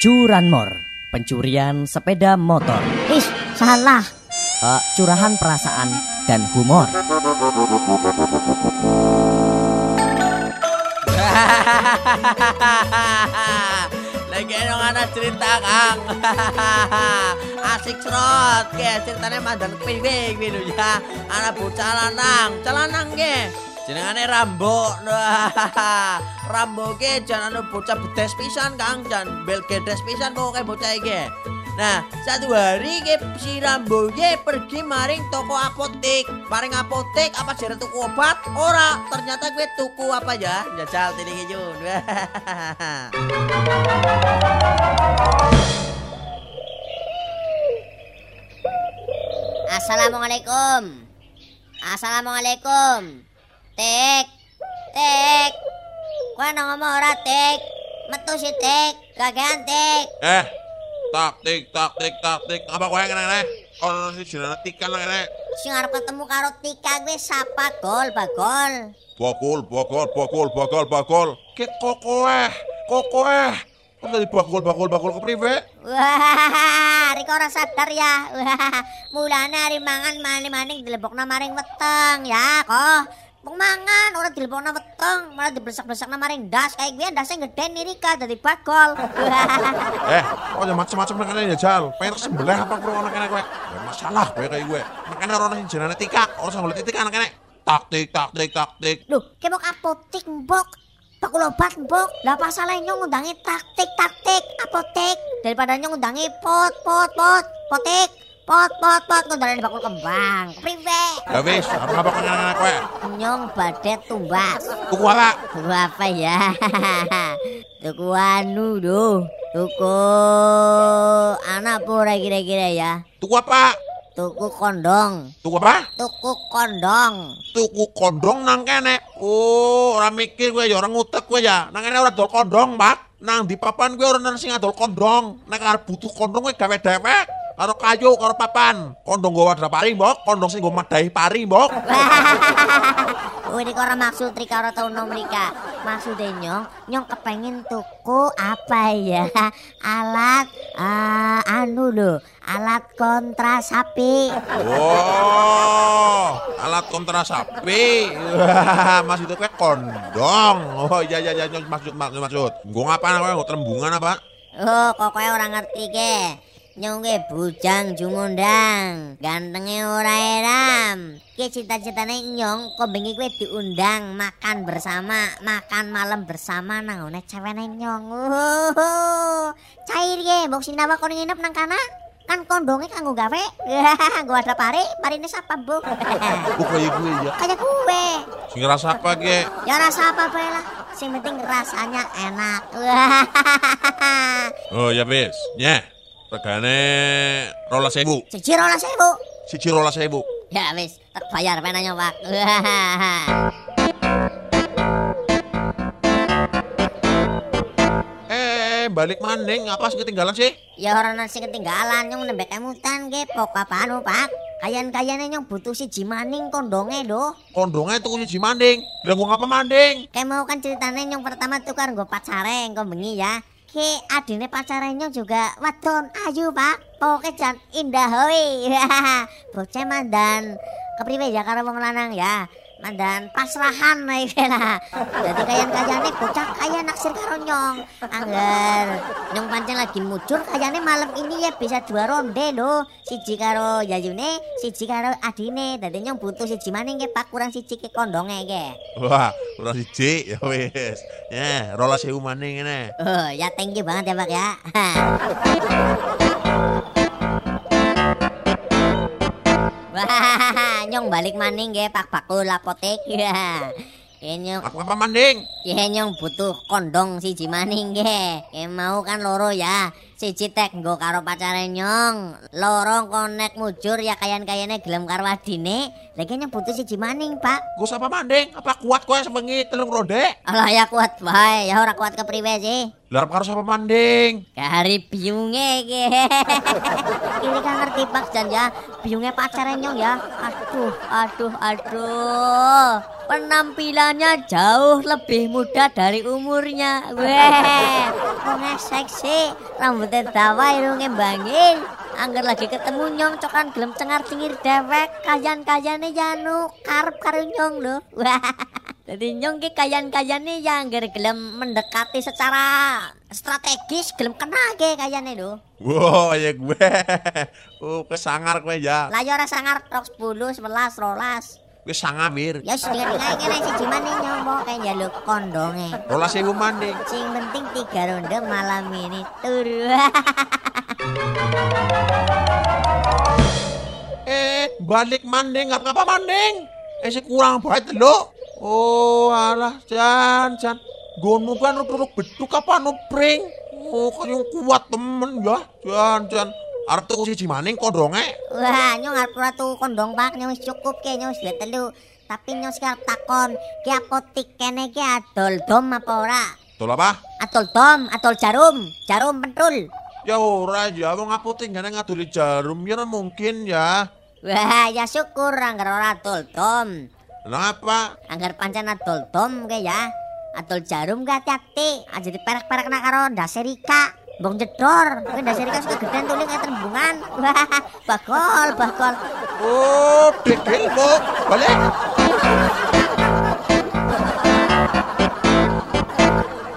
Curanmor, pencurian sepeda motor. Ih, salah. Uh, curahan perasaan dan humor. Lagi dong ada cerita kang Asik serot ke ceritanya mandan piwik gitu ya Anak bocah lanang Celanang ke Jenengane Rambo ke jangan anu bocah bedes pisan kang Jangan bel gedes pisan kayak bocah iki Nah, satu hari ke si Rambo ke pergi maring toko apotek. Maring apotek apa jadi tuku obat? Ora, ternyata gue tuku apa ya? Jajal tadi Jun. Assalamualaikum. Assalamualaikum. Tek. Tek. Kowe nang ngomong ora, Tek? Metu si Tek, gagean Tek. Eh, taktik, taktik, taktik. Apa kowe ngene ngene? Ono si jenenge tikan ngene. Sing arep ketemu karo Tika kuwi sapa gol, Bagol? Bakul, bakul, bakul, bakul, bakul. Ki kokoe, kokoe. Kok tadi bakul, bakul, bakul ke priwe? Wah, Riko ora sadar ya. Wah, mulane hari mangan maning-maning dilebokna maring weteng ya, kok. Wong mangan ora dilebokna weteng, malah diblesak-blesakna maring das. Kayak gue dasnya gede nih Rika dadi bagol. Eh, kok ada macam-macam nang kene ya jal. Pengen kesembelah apa karo nang kene kowe? Ya masalah kowe kayak gue. Makanya orang sing jenenge tika, orang sing titik nang kene. Taktik, taktik, taktik. Duh, kemok apotek mbok. Bakul obat mbok. Lah apa salahnya nyong ngundangi taktik-taktik apotek daripada nyong ngundangi pot pot pot potek pot pot pot ngundangi bakul kembang. Priwe. Ya wis, apa ngapa kene nang kowe? Nyong badhe tumbas. Tuku apa? Tuku apa ya? Tuku anu duh. Tuku anak pura kira-kira ya. Tuku apa? Tuku kondong. Tuku apa? Tuku kondong. tuku kondong nang kene. Oh, ora mikir kowe ya ora ngutek kowe ya. Nang kene ora dol kondong, Pak. Nang di papan kowe ora nang sing adol kondong. Nek arep butuh kondong kowe gawe dhewek karo kayu karo papan. Kondong nggo wadra pari, Mbok. Kondong sing nggo madahi pari, Mbok. Ini ora maksud Rika ora tau nom Rika. Maksudnya nyong, nyong kepengen tuku apa ya? Alat, ah, anu loh, alat kontrasapi. Oh, alat kontrasapi. Maksudnya kowe kondong. Oh, iya iya iya nyong maksud maksud maksud. Nggo ngapa kowe nggo terembungan apa? Oh, kok kowe ora ngerti ke? Nyong ke bujang jumundang, gantengnya ora eram. Ki cita-citane nyong kok bengi kowe diundang makan bersama, makan malam bersama nang ngone cewene nyong. Oh, cair ke, mbok sinawa kon nginep nang kana? Kan kondongnya kanggo gawe. Gua ada pare, parine sapa, Bu? Oh, kayak gue ya. Kayak gue. Sing rasa apa ge? Ya rasa apa bae lah. Sing penting rasanya enak. Oh, ya wis. Nyeh. Regane rolas sewu. Siji rolas sewu. Siji rolas sewu. Ya wis, tak bayar penanya, Pak. Eh, balik maning apa sih ketinggalan sih? ya orang nasi ketinggalan nyong nembek emutan ge pok apaan Pak? Kayan-kayane nyong butuh si jimaning kondonge do. Kondongnya tuku siji manding. Lah ngapa manding? Kayak mau kan ceritanya nyong pertama tukar nggo pacare engko bengi ya. Ke adine pacare nyong juga wadon ayu Pak. Pokoke jan indah hoi. Bocah mandan kepriwe ya karo wong lanang ya. Mandan pasrahan lah iki lah. Jadi kayan-kayane bocah kaya naksir karo nyong. Angger nyong pancen lagi mujur kayane malam ini ya bisa dua ronde lho. Siji karo Yayune, siji karo adine. Dadi nyong butuh siji maning ke Pak kurang siji ke kondonge ke. Wah, kurang siji ya wis. Ya, rolas sewu maning ngene. Oh, ya thank you banget ya Pak ya. nyong balik maning ge Pak Bakul apotek ya. Ya nyong, Apa apa manding? ya butuh kondong siji maning ge. Ya mau kan loro ya. Siji tek nggo karo pacare nyong. Loro konek mujur ya kayan-kayane gelem karo adine. Lagi nyong butuh siji maning, Pak. Gua sapa manding? Apa kuat kowe sebengi telung ronde? Alah ya kuat bae, ya ora kuat kepriwe sih. Lah arep karo sapa manding? Kari biunge ge. Ini kan ngerti Pak Jan ya. Biungnya pacarnya nyong ya. Aduh, aduh, aduh. Penampilannya jauh lebih muda dari umurnya. Weh, wongnya seksi, rambutnya dawa, irungnya bangil. Angger lagi ketemu nyong cokan gelem cengar cengir dewek, kajan-kajane janu karep karo nyong lho. Wah. Jadi nyong ki kayan-kayane ya angger gelem mendekati secara strategis gelem kena ke kayane lho. Wah, ya gue. Oh, kesangar gue ya. Lah ya ora sangar tok 10, 11, 12. Gue sangamir. Ya sedikit ngene ngene siji maneh nyombo kayak njaluk kondonge. Rolas sewu manding. Sing penting tiga ronde malam ini turu. Eh, balik manding, nggak apa manding. Eh, si kurang baik lo. Oh, alah, jan, jan. Gono kan ruk-ruk beduk apa no pring. Oh, kayong kuat temen ya. Jan, jan. Arep tuku siji maning kondonge. Wah, nyong arep ora tuku kondong pak, nyong cukup ke nyong wis telu. Tapi nyong sekarang takon, ki apotik kene ki adol dom apa ora? Tol apa? Atol dom, atol jarum, jarum pentul. Ya ora ya, wong apotek ngene ngaduli jarum ya mungkin ya. Wah, ya syukur anggar ora atol dom. Kenapa? Anggar pancen atol dom ke ya. Atol jarum ke hati-hati. Aja diperek-perek nak karo ndase Rika. Bong jedor, kowe ndase Rika suka geden tulik kayak tembungan. Wah, bakol, bakol. Oh, degel bu.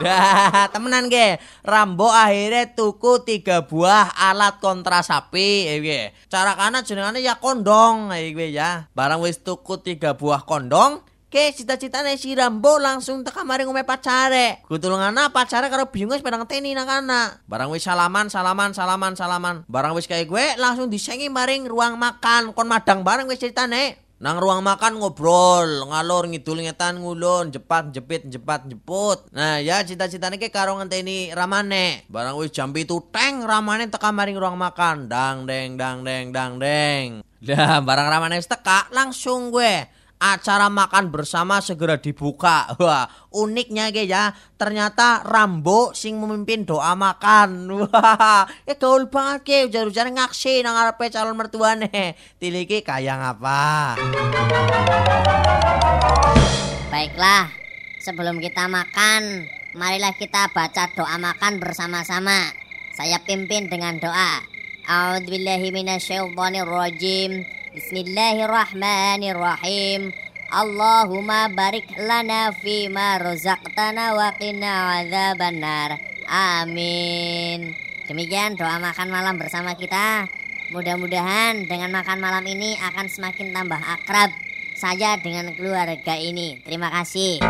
Dah, temenan ge. Rambo akhirnya tuku tiga buah alat kontrasapi, ge. Cara kana jenengane ya kondong, ge ya. Barang wis tuku tiga buah kondong, ke cita-citane si Rambo langsung teka mari ngome pacare. Kutulungana pacare karo bingung wis pedang teni nang kana. Barang wis salaman, salaman, salaman, salaman. Barang wis kayak gue langsung disengi maring ruang makan kon madang bareng wis ceritane. Nang ruang makan ngobrol, ngalor ngidul ngetan ngulon, jepat jepit jepat jeput. Nah, ya cita-citane ke karo ngenteni ramane. Barang wis jam itu teng ramane teka maring ruang makan. Dang deng dang deng dang deng. Dah, barang ramane teka langsung gue acara makan bersama segera dibuka. Wah, uniknya ge ya, ternyata Rambo sing memimpin doa makan. Wah, ya gaul banget ke ujar-ujar ngaksi nang ngarepe calon mertuane. Tiliki kaya ngapa? Baiklah, sebelum kita makan, marilah kita baca doa makan bersama-sama. Saya pimpin dengan doa. A'udzubillahi minasyaitonirrajim. Bismillahirrahmanirrahim. Allahumma barik lana fima razaqtana wa qina adzabannar. Amin. Demikian doa makan malam bersama kita. Mudah-mudahan dengan makan malam ini akan semakin tambah akrab saya dengan keluarga ini. Terima kasih.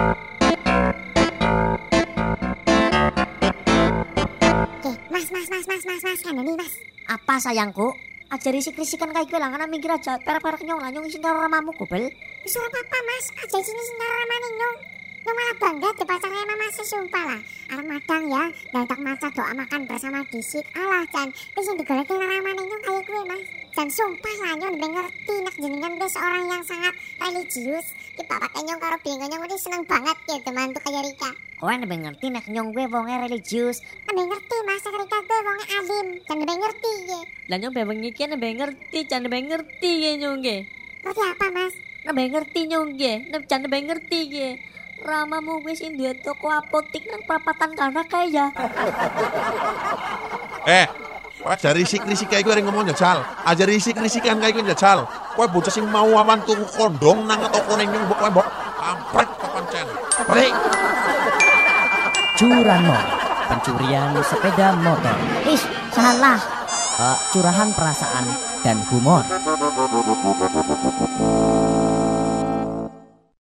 Oke, mas, mas, mas, mas, mas, mas, kan ini mas. Apa sayangku? Ajari risik-risikan kayak gue lah, karena mikir aja perak-perak nyong lah, nyong isin karo ramamu gobel. Wis ora apa-apa mas, aja sini sing karo ramane nyong. Nyong malah bangga di pacarnya mama sesumpah lah. Arep madang ya, dan tak maca doa makan bersama disik. Alah Jan, wis yang digoleki karo ramane nyong kayak gue mas. Jan sumpah lah nyong lebih ngerti nak jenengan gue seorang yang sangat religius. Di bapak nyong karo bingung nyong udah seneng banget ya teman tuh kayak Rika. Kowe lebih ngerti nek nyong gue wonge religius. Lebih ngerti mas, Rika gue wongnya alim. Jan lebih ngerti ya. Lah nyong bebeng iki lebih ngerti, jan lebih ngerti ya nyong ge. Ngerti apa mas? Lebih ngerti nyong ge, nek jan lebih ngerti ge. Ramamu wis duwe toko apotik nang perapatan kana kae ya. Eh, aja risik-risik kayak gue ngomong jajal. Aja risik-risikan kayak gue jajal. Kowe bocah sing mau awan tuku kondong nang toko ning nyung kowe mbok kampret kepancen. Balik. Curanmor, pencurian sepeda motor. Ih, salah. Eh, curahan perasaan dan humor.